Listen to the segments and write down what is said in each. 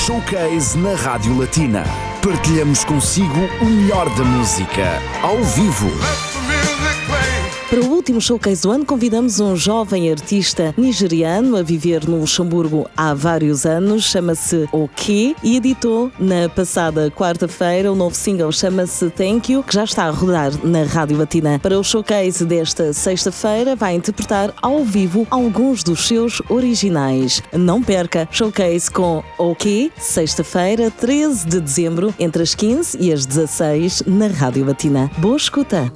Showcase na Rádio Latina. Partilhamos consigo o melhor da música, ao vivo. Para o último showcase do ano, convidamos um jovem artista nigeriano a viver no Luxemburgo há vários anos, chama-se OK e editou na passada quarta-feira o novo single chama-se Thank You, que já está a rodar na Rádio Latina. Para o showcase desta sexta-feira, vai interpretar ao vivo alguns dos seus originais. Não perca, showcase com OK, sexta-feira, 13 de dezembro, entre as 15 e as 16 na Rádio Latina. Boa escuta!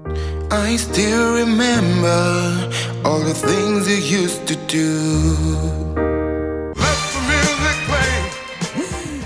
I still remember all the things you used to do.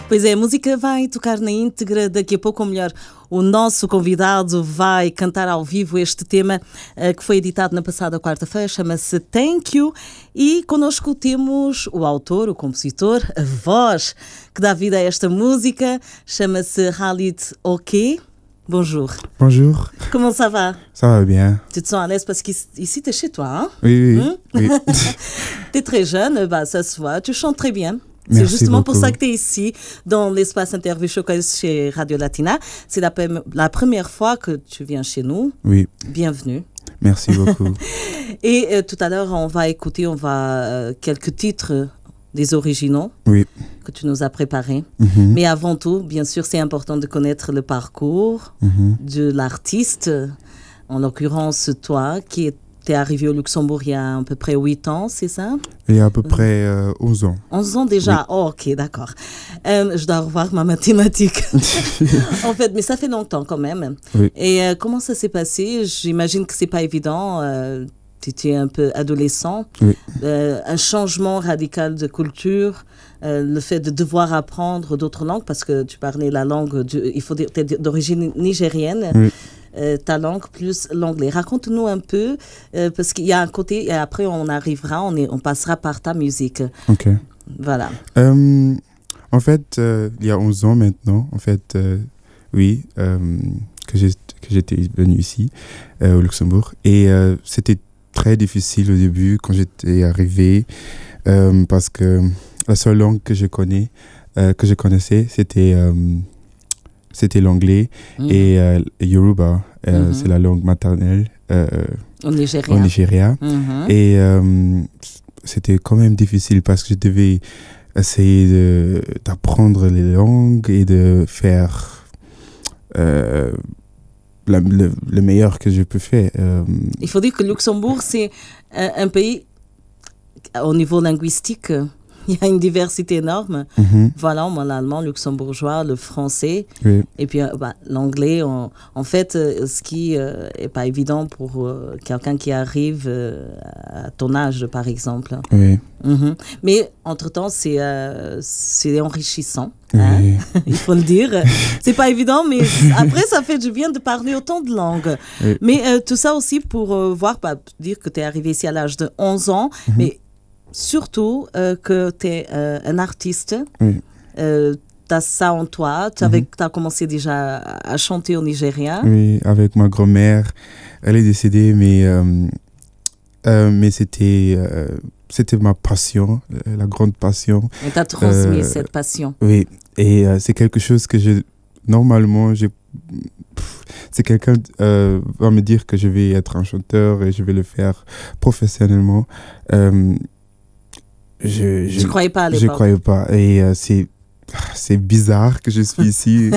Pois é, a música vai tocar na íntegra daqui a pouco, ou melhor, o nosso convidado vai cantar ao vivo este tema uh, que foi editado na passada quarta-feira, chama-se Thank You, e connosco temos o autor, o compositor, a voz que dá vida a esta música, chama-se Khalid Ok. Bonjour. Bonjour. Comment ça va? Ça va bien. Tu te sens à l'aise? Parce qu'ici, tu es chez toi, hein? Oui, oui. oui. tu es très jeune, bah, ça se voit. Tu chantes très bien. C'est justement beaucoup. pour ça que tu es ici, dans l'espace interview showcase chez Radio Latina. C'est la, la, première fois que tu viens chez nous. Oui. Bienvenue. Merci beaucoup. Et euh, tout à l'heure, on va écouter on va, euh, quelques titres des originaux oui. que tu nous as préparés. Mm -hmm. Mais avant tout, bien sûr, c'est important de connaître le parcours mm -hmm. de l'artiste, en l'occurrence toi, qui T'es arrivé au Luxembourg il y a à peu près 8 ans, c'est ça? Il y a à peu près euh, 11 ans. 11 ans déjà? Oui. oh, Ok, d'accord. Euh, je dois revoir ma mathématique. en fait, mais ça fait longtemps quand même. Oui. Et euh, comment ça s'est passé? J'imagine que c'est pas évident. Tu étais un peu adolescent. Oui. un changement radical de culture. le fait de devoir apprendre d'autres langues, parce que tu parlais la langue, du, il faut dire, d'origine nigérienne. Oui. Euh, ta langue plus l'anglais. Raconte-nous un peu, euh, parce qu'il y a un côté, et après on arrivera, on, est, on passera par ta musique. Ok. Voilà. Euh, en fait, il y a 11 ans maintenant, en fait, oui, que j'étais venu ici, au Luxembourg. Et c'était très difficile au début quand j'étais arrivé, parce que la seule langue que je connais, que je connaissais, c'était c'était l'anglais Mm. et euh, Yoruba, euh, Mhm. c'est la langue maternelle euh, Au Nigeria. au Nigeria. Mhm. Et euh, c'était quand même difficile parce que je devais essayer d'apprendre les langues et de faire euh, la- le, le meilleur que je peux faire. Euh, Il faut dire que Luxembourg, c'est un, un pays, au niveau linguistique, il y a une diversité énorme. mhm, Voilà, moi, l'allemand, le luxembourgeois, le français, oui, et puis euh, bah, l'anglais. En, fait, euh, ce qui n'est pas évident pour euh, quelqu'un qui arrive euh, à ton âge, par exemple. oui, Mhm. Mais entre-temps, c'est euh, c'est enrichissant. hein, il faut le dire. C'est pas évident, mais après, ça fait du bien de parler autant de langues. Oui. Mais euh, tout ça aussi pour euh, voir, bah, dire que tu es arrivé ici à l'âge de 11 ans, Mhm. mais surtout euh, que tu es euh, un artiste. Euh, tu as ça en toi. Tu as commencé déjà à, chanter au Nigeria. oui, avec ma grand-mère. Elle est décédée, mais, mais c'était c'était ma passion, la grande passion. Et tu as transmis cette passion. Oui, et c'est quelque chose que je. Normalement, pff, C'est quelqu'un euh, va me dire que je vais être un chanteur et je vais le faire professionnellement. Euh, je Je ne croyais pas à je l'époque. croyais pas. Et euh, c'est. C'est bizarre que je suis ici.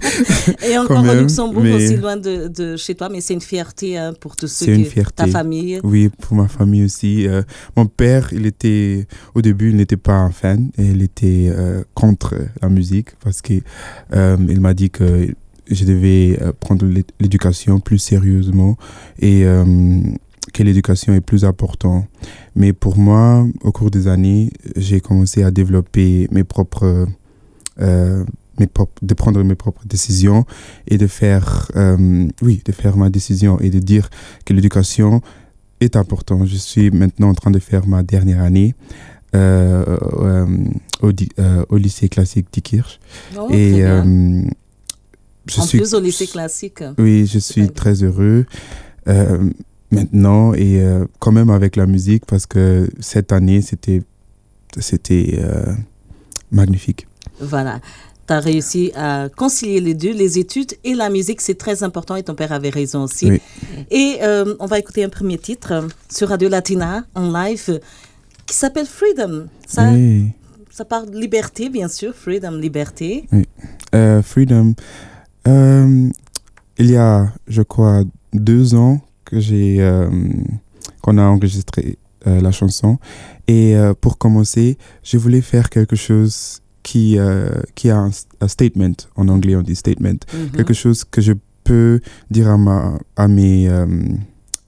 Et encore au même, Luxembourg, mais- aussi loin de, de chez toi, mais c'est une fierté hein, pour tous ceux qui. Ta famille. Oui, pour ma famille aussi. Euh, mon père, il était, au début, il n'était pas un fan et il était euh, contre la musique parce qu'il il m'a dit que je devais prendre l'é- l'éducation plus sérieusement et que l'éducation est plus importante. Mais pour moi, au cours des années, j'ai commencé à développer mes propres, euh, mes propres, de prendre mes propres décisions et de faire, euh, oui, de faire ma décision et de dire que l'éducation est importante. Je suis maintenant en train de faire ma dernière année euh, au, au lycée classique d'Ikirch. Oh, et je en suis plus, au lycée classique. oui, je suis très heureux euh, maintenant et euh, quand même avec la musique parce que cette année, c'était c'était euh, magnifique. Voilà. Tu as réussi à concilier les deux, les études et la musique, c'est très important et ton père avait raison aussi. Oui. Et euh, on va écouter un premier titre sur Radio Latina en live qui s'appelle Freedom. Ça, Oui. ça parle de liberté, bien sûr, Freedom, liberté. Euh, Freedom. Il y a, je crois, deux ans que j'ai euh, qu'on a enregistré euh, la chanson. Et euh, pour commencer, je voulais faire quelque chose qui, qui a un, un statement. En anglais, on dit statement. Mhm. Quelque chose que je peux dire à, ma, à, mes,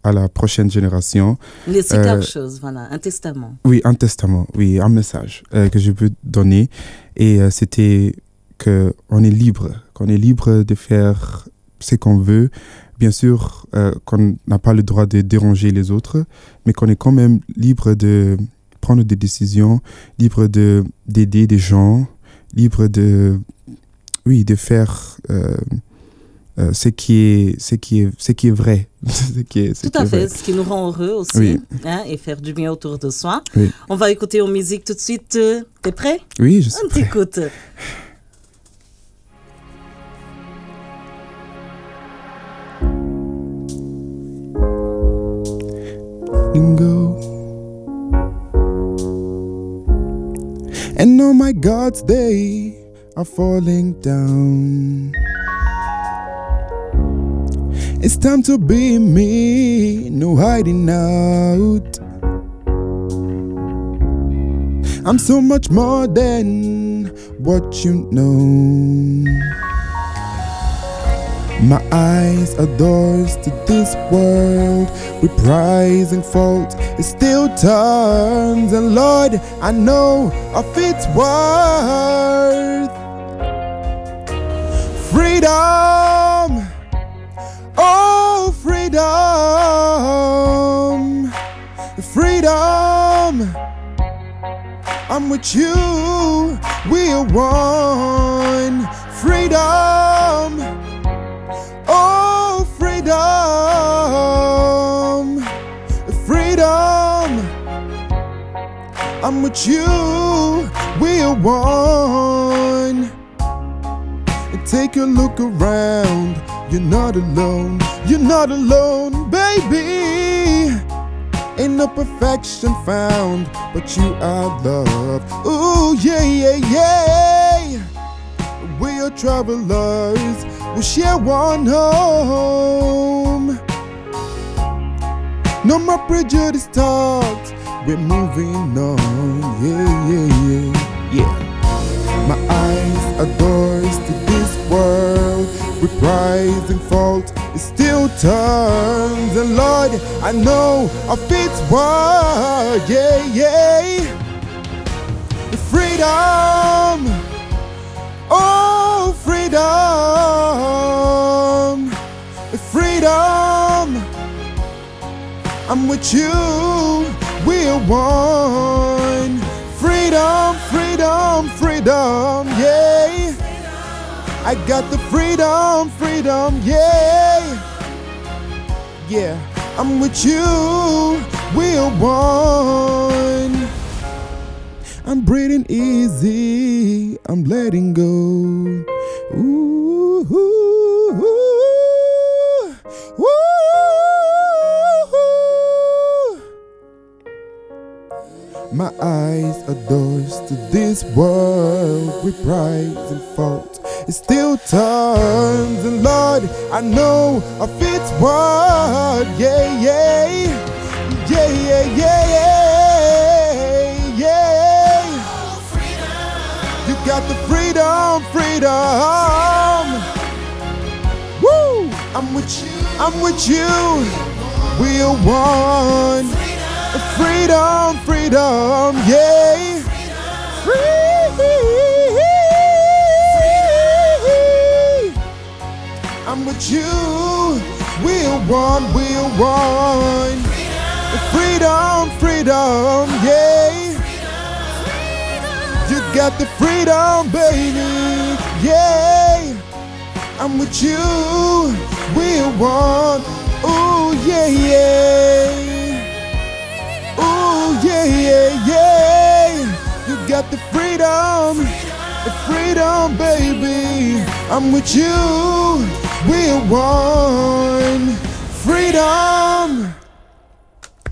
à la prochaine génération. Laisser Euh, quelque chose, voilà, un testament. Oui, un testament, oui, un message euh, que je peux donner. Et euh, c'était que on est libre, qu'on est libre de faire ce qu'on veut. Bien sûr, euh, qu'on n'a pas le droit de déranger les autres, mais qu'on est quand même libre de prendre des décisions, libre de d'aider des gens, libre de oui de faire euh, euh, ce qui est ce qui est ce qui est vrai, ce qui est ce Tout qui à fait, vrai. ce qui nous rend heureux aussi, Oui. hein, et faire du bien autour de soi. Oui. On va écouter en musique tout de suite. T'es prêt? Oui, je suis On prêt. t'écoute. go. And all my gods, they are falling down. It's time to be me, no hiding out. I'm so much more than what you know. My eyes are doors to this world and fault. It still turns, and Lord, I know of its worth. Freedom, oh, freedom, freedom. I'm with you, we are one. Freedom. Freedom, freedom. I'm with you, we are one. Take a look around, you're not alone, you're not alone, baby. Ain't no perfection found, but you are love. Ooh, yeah, yeah, yeah. We are travelers, we share one home. No more prejudice talks, we're moving on. Yeah, yeah, yeah, yeah. My eyes are doors to this world. With rise and fault, it still turns. And Lord, I know of its word. Yeah, yeah. Freedom. Oh, freedom, freedom. I'm with you, we're one. Freedom, freedom, freedom, yeah. I got the freedom, freedom, yeah. Yeah, I'm with you, we're one. I'm breathing easy. I'm letting go. Ooh, ooh, ooh, ooh. My eyes are doors to this world with pride and fault. It still turns, and Lord, I know of its word. Yeah, yeah, yeah, yeah, yeah, yeah, got the freedom, freedom. Woo! I'm with you. I'm with you. We are one. Freedom, freedom, yeah. Free. I'm with you. We're one, we're one. Freedom, freedom, yeah. Got the freedom, baby. Yeah. I'm with you. We're one. Ooh, yeah, yeah. Ooh, yeah, yeah, yeah. You got the freedom. The freedom, baby, I'm with you. We're one. Freedom.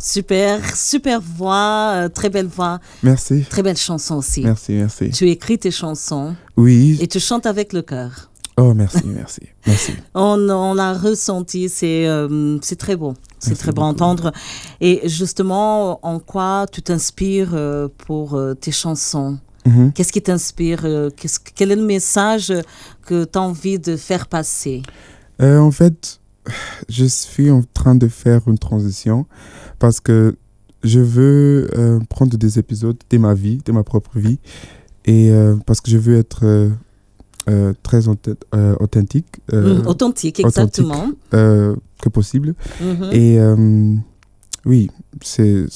Super, super voix, euh, très belle voix, Merci. très belle chanson aussi. Merci, merci. Tu écris tes chansons Oui. et tu chantes avec le cœur. Oh, merci, merci. Merci. On, on a ressenti, c'est euh, très beau. C'est très beau à entendre. Et justement, en quoi tu t'inspires euh, pour euh, tes chansons? Mhm. Qu'est-ce qui t'inspire Quel est le message que tu as envie de faire passer? En fait, je suis en train de faire une transition parce que je veux euh, prendre des épisodes de ma vie, de ma propre vie, et euh, parce que je veux être euh, très authentique Mm, Authentique, authentique. exactement. que possible. Mhm. Et oui, c'est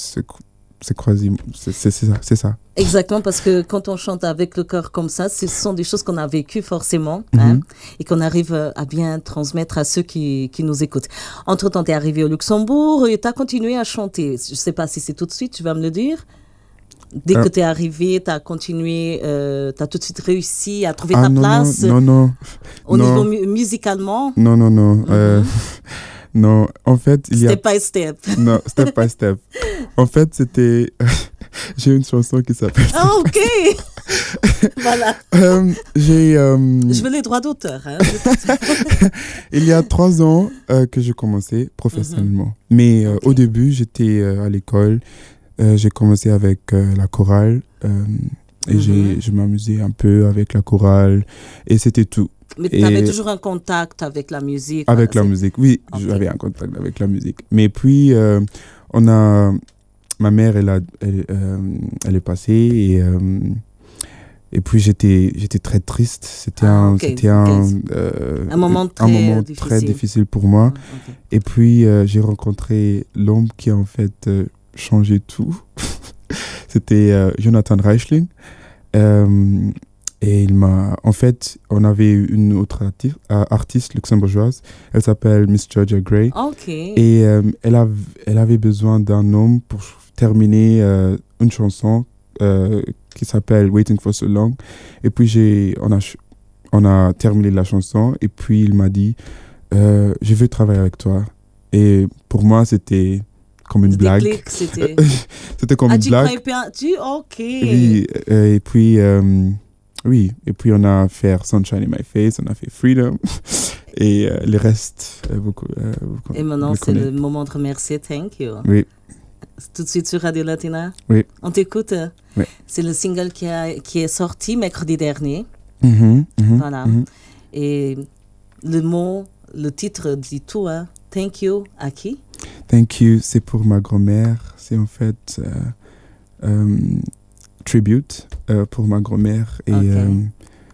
c'est croisé, c'est ça, c'est ça. Exactement, parce que quand on chante avec le cœur comme ça, ce sont des choses qu'on a vécues forcément hein, Mhm. et qu'on arrive euh, à bien transmettre à ceux qui, qui nous écoutent. Entre-temps, tu es arrivé au Luxembourg et tu as continué à chanter. Je ne sais pas si c'est tout de suite, tu vas me le dire. Dès Euh. que tu es arrivé, tu as continué, tu as tout de suite réussi à trouver Ah ta non, place non, non, non, au non. niveau mu- musicalement, non, non, non. euh, non, en fait, il y a step by step. Non, step by step. En fait, c'était. J'ai une chanson qui s'appelle. Ah, ok Voilà, Euh, J'ai. euh, je veux les droits d'auteur. hein. il y a trois ans euh, que j'ai commencé professionnellement. Mais euh, Ok. au début, j'étais à l'école. J'ai commencé avec la chorale. et Mhm. je m'amusais un peu avec la chorale. Et c'était tout. Mais tu avais toujours un contact avec la musique. Avec voilà, la musique, oui, j'avais un contact avec la musique. Mais puis, euh, on a. Ma mère, elle, a, elle, euh, elle est passée et. euh, et puis j'étais j'étais très triste. C'était Ah, un c'était un, euh, Un moment un très moment difficile. très difficile pour moi. Ok. Et puis euh, j'ai rencontré l'homme qui a en fait euh, changé tout. C'était Jonathan Reichling. Et il m'a. En fait, on avait une autre euh, artiste luxembourgeoise. Elle s'appelle Miss Georgia Gray. Et euh, elle, a, elle avait besoin d'un homme pour terminer euh, une chanson euh, qui s'appelle Waiting for So Long. Et puis j'ai, on, a, on a terminé la chanson et puis il m'a dit Je veux travailler avec toi. Et pour moi, c'était comme une blague. c'était. comme Ah, une tu blague. pas. Tu. Ok. Oui, et puis, oui, et puis on a fait Sunshine in My Face, on a fait Freedom. Et euh, le reste, euh, beaucoup. euh, beaucoup Et maintenant, c'est le moment de remercier. Thank you. Oui. Tout de suite sur Radio Latina. Oui. On t'écoute. Oui. C'est le single qui, a, qui est sorti mercredi dernier. Mhm, mhm, Voilà. mhm. Et le mot, le titre dit tout. Hein. Thank you à qui? Thank you, c'est pour ma grand-mère. C'est en fait euh, euh, tribute euh, pour ma grand-mère. Et euh,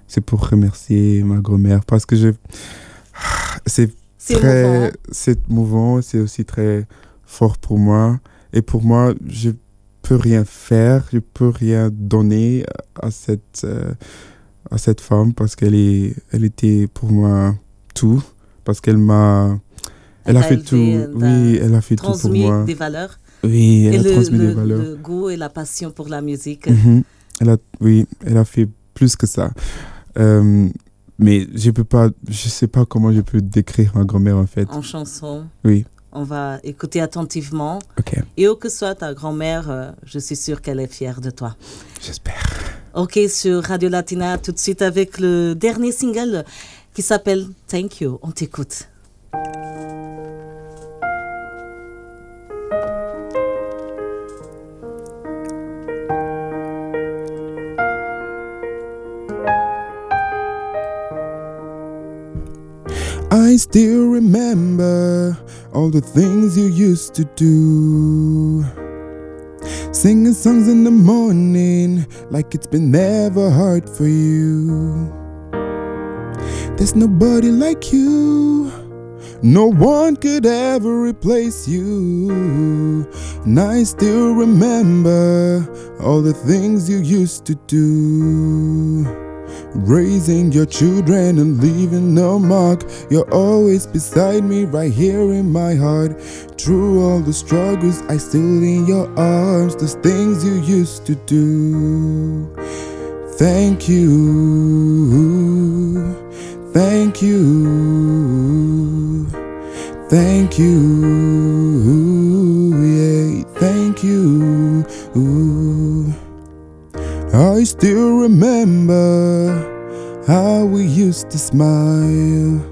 c'est pour remercier ma grand-mère parce que je. C'est très. hein. C'est mouvant, c'est aussi très fort pour moi. Et pour moi, je peux rien faire, je peux rien donner à cette, euh, à cette femme parce qu'elle est, elle était pour moi tout. Parce qu'elle m'a. Elle, a fait tout. Oui, elle a fait tout pour moi. des valeurs. Oui, elle et a le, transmis le- des valeurs. le goût et la passion pour la musique. Mhm. Elle a, oui, elle a fait plus que ça. Euh, mais je peux pas, je sais pas comment je peux décrire ma grand-mère en fait. En chanson. Oui, On va écouter attentivement. ok, Et où que soit ta grand-mère, euh, je suis sûre qu'elle est fière de toi. j'espère. Ok, sur Radio Latina, tout de suite avec le dernier single qui s'appelle Thank You. On t'écoute. I still remember all the things you used to do. Singing songs in the morning like it's been never hard for you. There's nobody like you. No one could ever replace you. And I still remember all the things you used to do. Raising your children and leaving no mark. You're always beside me, right here in my heart. Through all the struggles, I still in your arms. Those things you used to do. Thank you, thank you, thank you, yeah, thank you. I still remember how we used to smile.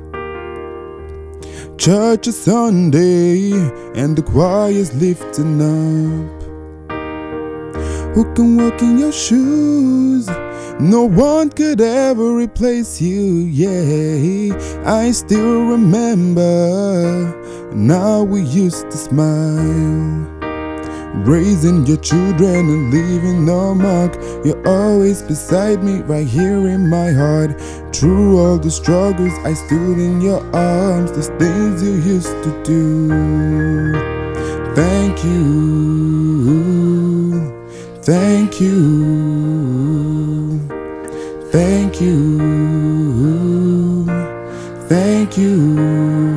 Church is Sunday and the choir's lifting up. Who can walk in your shoes? No one could ever replace you, yeah. I still remember now we used to smile. Raising your children and leaving no mark. You're always beside me, right here in my heart. Through all the struggles, I stood in your arms. The things you used to do. Thank you. Thank you. Thank you. Thank you.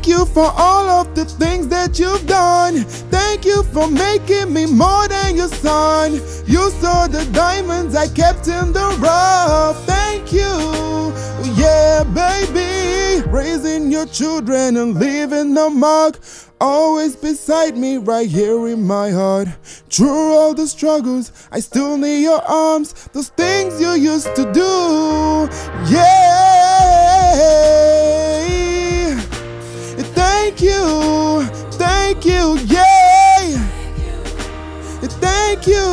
Thank you for all of the things that you've done. Thank you for making me more than your son. You saw the diamonds I kept in the rough. Thank you, yeah, baby. Raising your children and leaving a mark. Always beside me, right here in my heart. Through all the struggles, I still need your arms. Those things you used to do, yeah. Thank you, thank you, yeah. Thank you.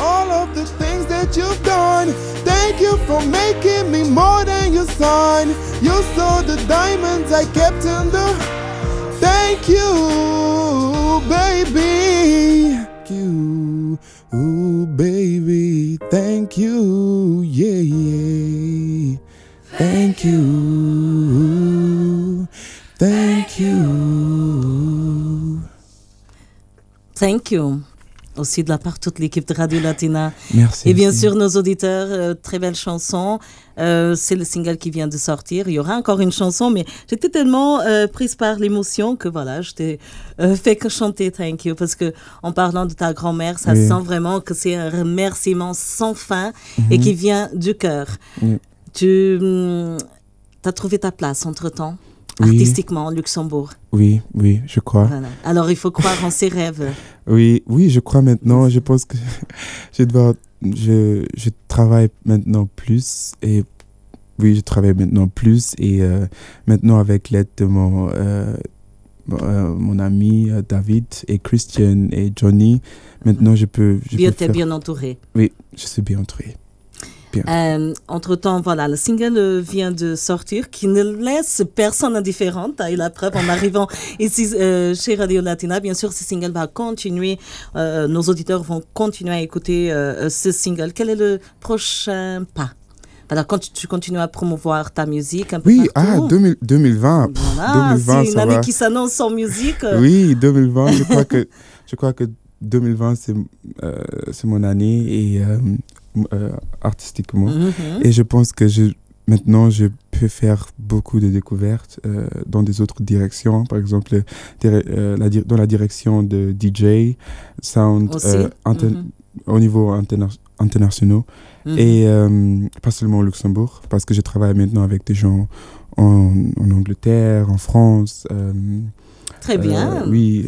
All of the things that you've done. Thank you for making me more than your son. You saw the diamonds I kept in the. Thank you, baby. Thank you, ooh, baby. Thank you, yeah, yeah. Thank you, thank you. Thank you. Aussi de la part de toute l'équipe de Radio Latina. Merci. Et bien aussi. sûr, nos auditeurs, euh, très belle chanson. Euh, c'est le single qui vient de sortir. Il y aura encore une chanson, mais j'étais tellement euh, prise par l'émotion que voilà, je t'ai euh, fait que chanter Thank You. Parce que en parlant de ta grand-mère, ça Oui. sent vraiment que c'est un remerciement sans fin et qui vient du cœur. Oui. Tu as trouvé ta place entre-temps, Oui. artistiquement, au Luxembourg. Oui, oui, je crois. Voilà. Alors, il faut croire en ses rêves. Oui, oui, je crois maintenant. Je pense que je dois, je, je travaille maintenant plus et oui, je travaille maintenant plus et euh, maintenant avec l'aide de mon euh, mon, euh, mon ami David et Christian et Johnny, maintenant je peux, je Bien, peux t'es faire- bien entouré. Oui, je suis bien entouré. Euh, entre-temps, voilà, le single euh, vient de sortir qui ne laisse personne indifférente. Et la preuve, en arrivant ici euh, chez Radio Latina, bien sûr, ce single va continuer. euh, nos auditeurs vont continuer à écouter ce single. Quel est le prochain pas? Voilà, quand tu, tu continues à promouvoir ta musique un peu Oui, ah, partout. 2000 2020. pff, Voilà, 2020, c'est une année va. qui s'annonce sans musique. Oui, 2020, je crois que, je crois que 2020, c'est euh, mon année et, euh, euh, artistiquement. mhm. Et je pense que je, maintenant, je peux faire beaucoup de découvertes euh, dans des autres directions. Par exemple, dire- euh, la dans la direction de DJ, sound. Au niveau interna- international. Mhm. Et euh, pas seulement au Luxembourg, parce que je travaille maintenant avec des gens en, en Angleterre, en France. euh, Très bien. euh, oui,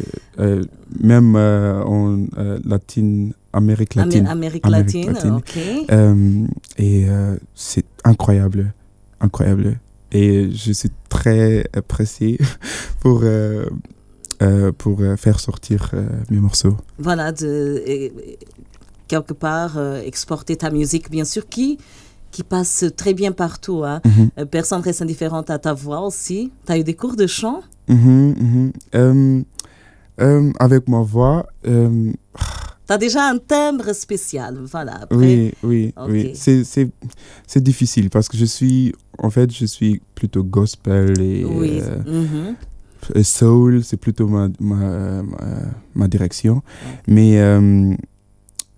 même en latine, Amérique Amé- latine. Amérique, Amérique latine, latine. ok. Et c'est incroyable, incroyable. Et je suis très pressé pour, pour faire sortir mes morceaux. voilà, de, quelque part euh, exporter ta musique, bien sûr, qui, qui passe très bien partout. Hein. Euh, Personne reste indifférente à ta voix aussi. Tu as eu des cours de chant? Mhm, mhm. Euh, euh, avec ma voix, euh, Tu as déjà un timbre spécial. Voilà. Après, oui, oui, Ok. oui. C'est, difficile parce que je suis, en fait, je suis plutôt gospel et oui. Mhm. Soul, c'est plutôt ma, ma, ma, ma direction. Mais,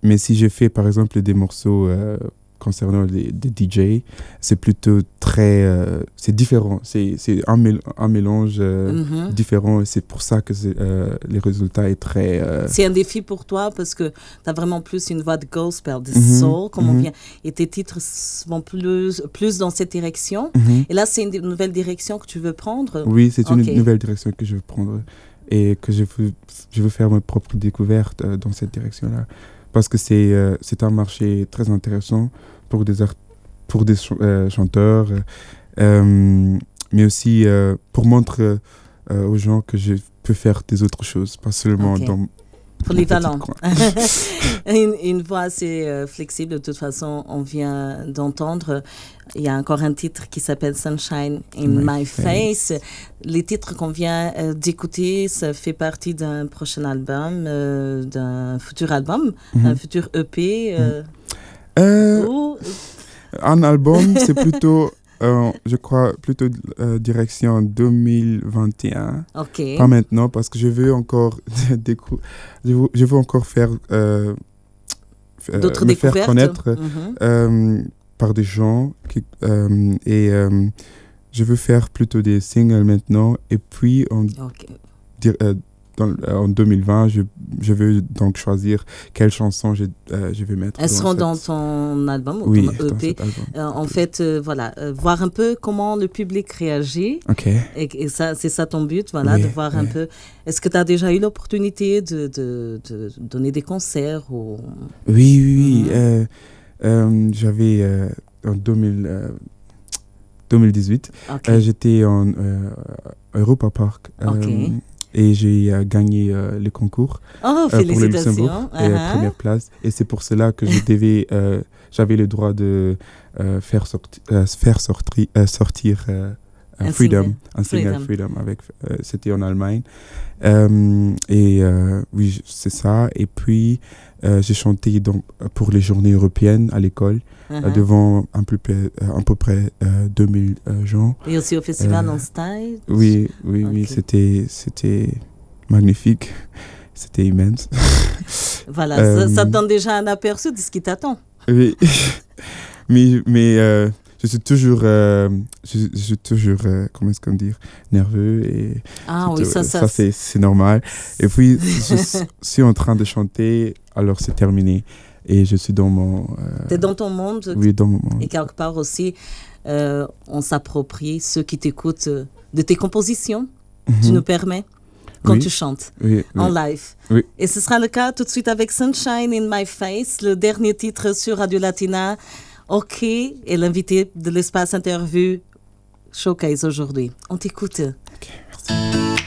mais si je fais par exemple des morceaux euh, concernant les, DJ, c'est plutôt très, euh, c'est différent, c'est un, un mélange mm-hmm. différent et c'est pour ça que les résultats est très. C'est un défi pour toi parce que tu as vraiment plus une voix de gospel, de mm-hmm. soul, comme on mm-hmm. vient, et tes titres vont plus, plus dans cette direction. Et là, c'est une nouvelle direction que tu veux prendre? Oui, c'est une nouvelle direction que je veux prendre et que je veux, je veux faire ma propre découverte euh, dans cette direction-là. Parce que c'est euh, c'est un marché très intéressant pour des, pour des euh, chanteurs, mais aussi pour montrer aux gens que je peux faire des autres choses, pas seulement dans Polyvalent. une, une, voix assez euh, flexible. De toute façon, on vient d'entendre. Il y a encore un titre qui s'appelle Sunshine in My, face. Les titres qu'on vient euh, d'écouter, ça fait partie d'un prochain album, euh, d'un futur album, mhm. un futur EP. Un album, c'est plutôt euh, je crois plutôt euh, direction 2021. Ok. Pas maintenant parce que je veux encore je veux, je veux encore faire euh, d'autres me faire connaître mhm. par des gens qui, et je veux faire plutôt des singles maintenant et puis on euh, en 2020, je, je, veux donc choisir quelle chanson je, euh, je vais mettre. Elles seront dans ton album ou oui, ton EP. Euh, en fait, voilà, voir un peu comment le public réagit. Ok. Et, ça, c'est ça ton but, voilà, de voir un peu. Est-ce que tu as déjà eu l'opportunité de, de, de, donner des concerts ou... Oui, oui, oui. Mhm. J'avais en 2000. 2018, j'étais en Europa Park. Okay et j'ai euh, gagné euh, le concours oh, euh, pour le Luxembourg et uh-huh. première place et c'est pour cela que je devais j'avais le droit de faire, sorti, faire sortir sortir un Freedom, un single Freedom, avec c'était en Allemagne et oui c'est ça et puis j'ai chanté donc pour les journées européennes à l'école uh-huh. devant un peu, à peu près 2000 gens. Et aussi au festival en style Oui, oui, oui, c'était, c'était magnifique. C'était immense. voilà, ça, te donne déjà un aperçu de ce qui t'attend. Oui, mais, mais je suis toujours, je, suis toujours comment est-ce qu'on dit, nerveux. Et ah oui, ça, ça, ça c'est normal. Et puis, je suis en train de chanter, alors c'est terminé et je suis dans mon. Euh, tu es dans ton monde? Oui, dans mon monde. Et quelque part aussi, euh, on s'approprie ceux qui t'écoutent euh, de tes compositions. Tu mhm. nous permets quand tu chantes en live. Et ce sera le cas tout de suite avec Sunshine in My Face, le dernier titre sur Radio Latina. OK, et l'invité de l'espace interview Showcase aujourd'hui. On t'écoute. OK.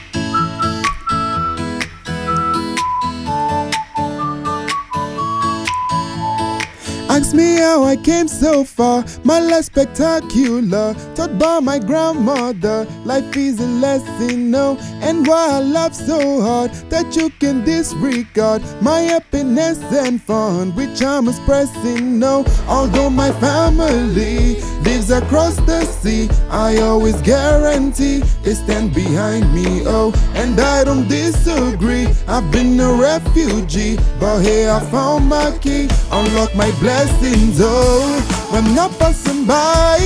Ask me how I came so far. My life spectacular, taught by my grandmother. Life is a lesson, no, and why I love so hard that you can disregard my happiness and fun, which I'm expressing. No, although my family lives across the sea, I always guarantee they stand behind me. Oh, and I don't disagree. I've been a refugee, but here I found my key, unlock my blessing blessings, oh, when I'm passing by.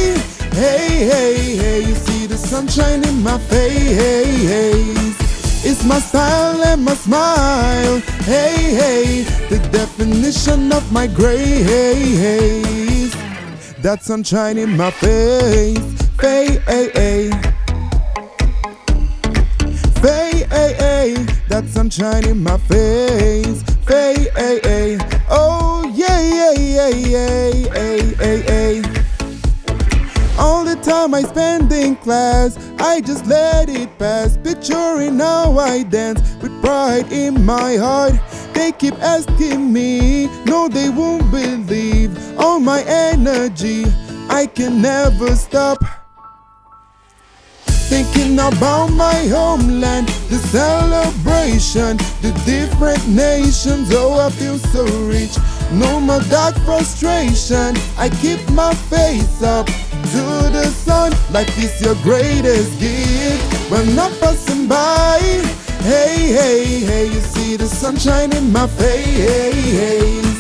Hey, hey, hey, you see the sunshine in my face. It's my style and my smile. Hey, hey, the definition of my grace. That sunshine in my face. Hey, hey, hey. Hey, hey, hey, that sunshine in my face. Hey, hey, hey. Oh, yeah, yeah, yeah, yeah, yeah, yeah, yeah. All the time I spend in class, I just let it pass. Picturing how I dance with pride in my heart. They keep asking me, no, they won't believe all my energy. I can never stop. Thinking about my homeland, the celebration, the different nations. Oh, I feel so rich. No more dark frustration. I keep my face up to the sun. Life is your greatest gift. When I'm passing by, hey, hey, hey, you see the sunshine in my face.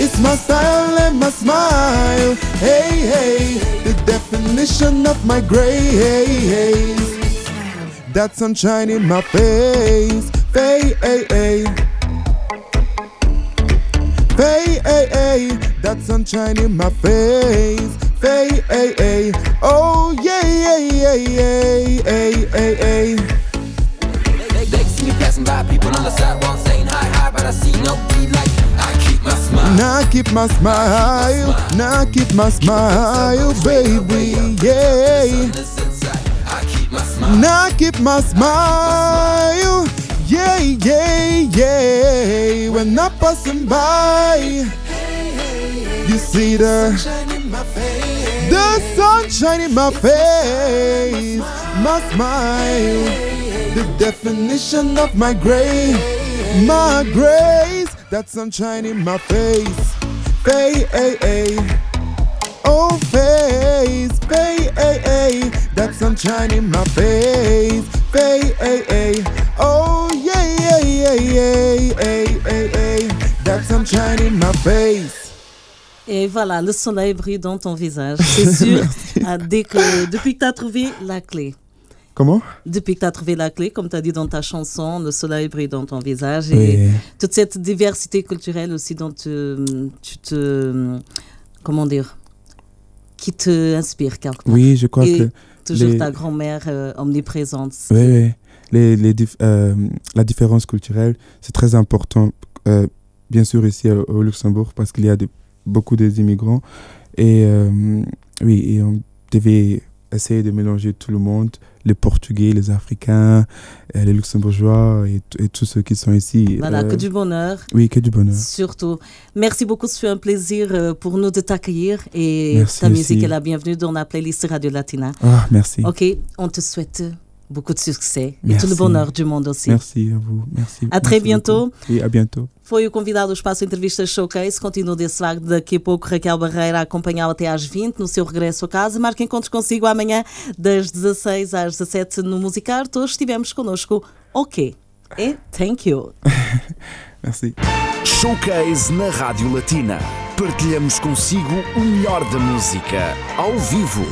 It's my style and my smile. Hey, hey, the definition of my grace. Hey hey. That sunshine in my face. Hey, hey, hey. Hey, hey, hey, that sunshine in my face. Hey, hey, hey, oh yeah, yeah, yeah, yeah, hey, hey, hey. They, they see me passing by, people on the sidewalk saying hi, hi, but I see no like smile. Now keep my smile, now keep my smile, baby, yeah. Now keep my smile, yeah, yeah, yeah. When I'm passing by, you see the the sunshine in my face, my smile, the definition of my grace, my grace. That sunshine in my face, hey, hey, hey. Oh, face, hey, hey, hey. That sunshine in my face, hey, hey, hey. Oh, yeah, yeah, yeah, yeah, hey, hey, hey. That sunshine in my face. Et voilà, le soleil brille dans ton visage. C'est sûr, ah, dès que, depuis que tu as trouvé la clé. Comment? Depuis que tu as trouvé la clé, comme tu as dit dans ta chanson, le soleil brille dans ton visage. Et toute cette diversité culturelle aussi dont tu, tu te. Comment dire Qui te inspire quelque part. Oui, je crois Et que toujours les- ta grand-mère euh, omniprésente. Oui, oui. Les, les dif- euh, la différence culturelle, c'est très important, euh, bien sûr, ici au, Luxembourg, parce qu'il y a de- beaucoup d'immigrants. Et oui, et on devait essayer de mélanger tout le monde, les Portugais, les Africains, euh, les Luxembourgeois et, tous ceux qui sont ici. Voilà, Euh, que du bonheur. Oui, que du bonheur. Surtout. Merci beaucoup, ce fut un plaisir euh, pour nous de t'accueillir et Merci ta musique aussi. est la bienvenue dans la playlist Radio Latina. Ah, merci. Ok, on te souhaite beaucoup de succès et tout Merci. le bonheur du monde aussi. Merci à vous. Merci. À très Merci bientôt. beaucoup. Oui, à bientôt. Foi o convidado do Espaço Entrevista Showcase. Continua desse lado. Daqui a pouco, Raquel Barreira a acompanhá-lo até às 20 no seu regresso a casa. Marque encontros consigo amanhã, das 16 às 17 no Musicarto. Hoje estivemos connosco. Ok. E thank you. Merci. Showcase na Rádio Latina. Partilhamos consigo o melhor da música, ao vivo.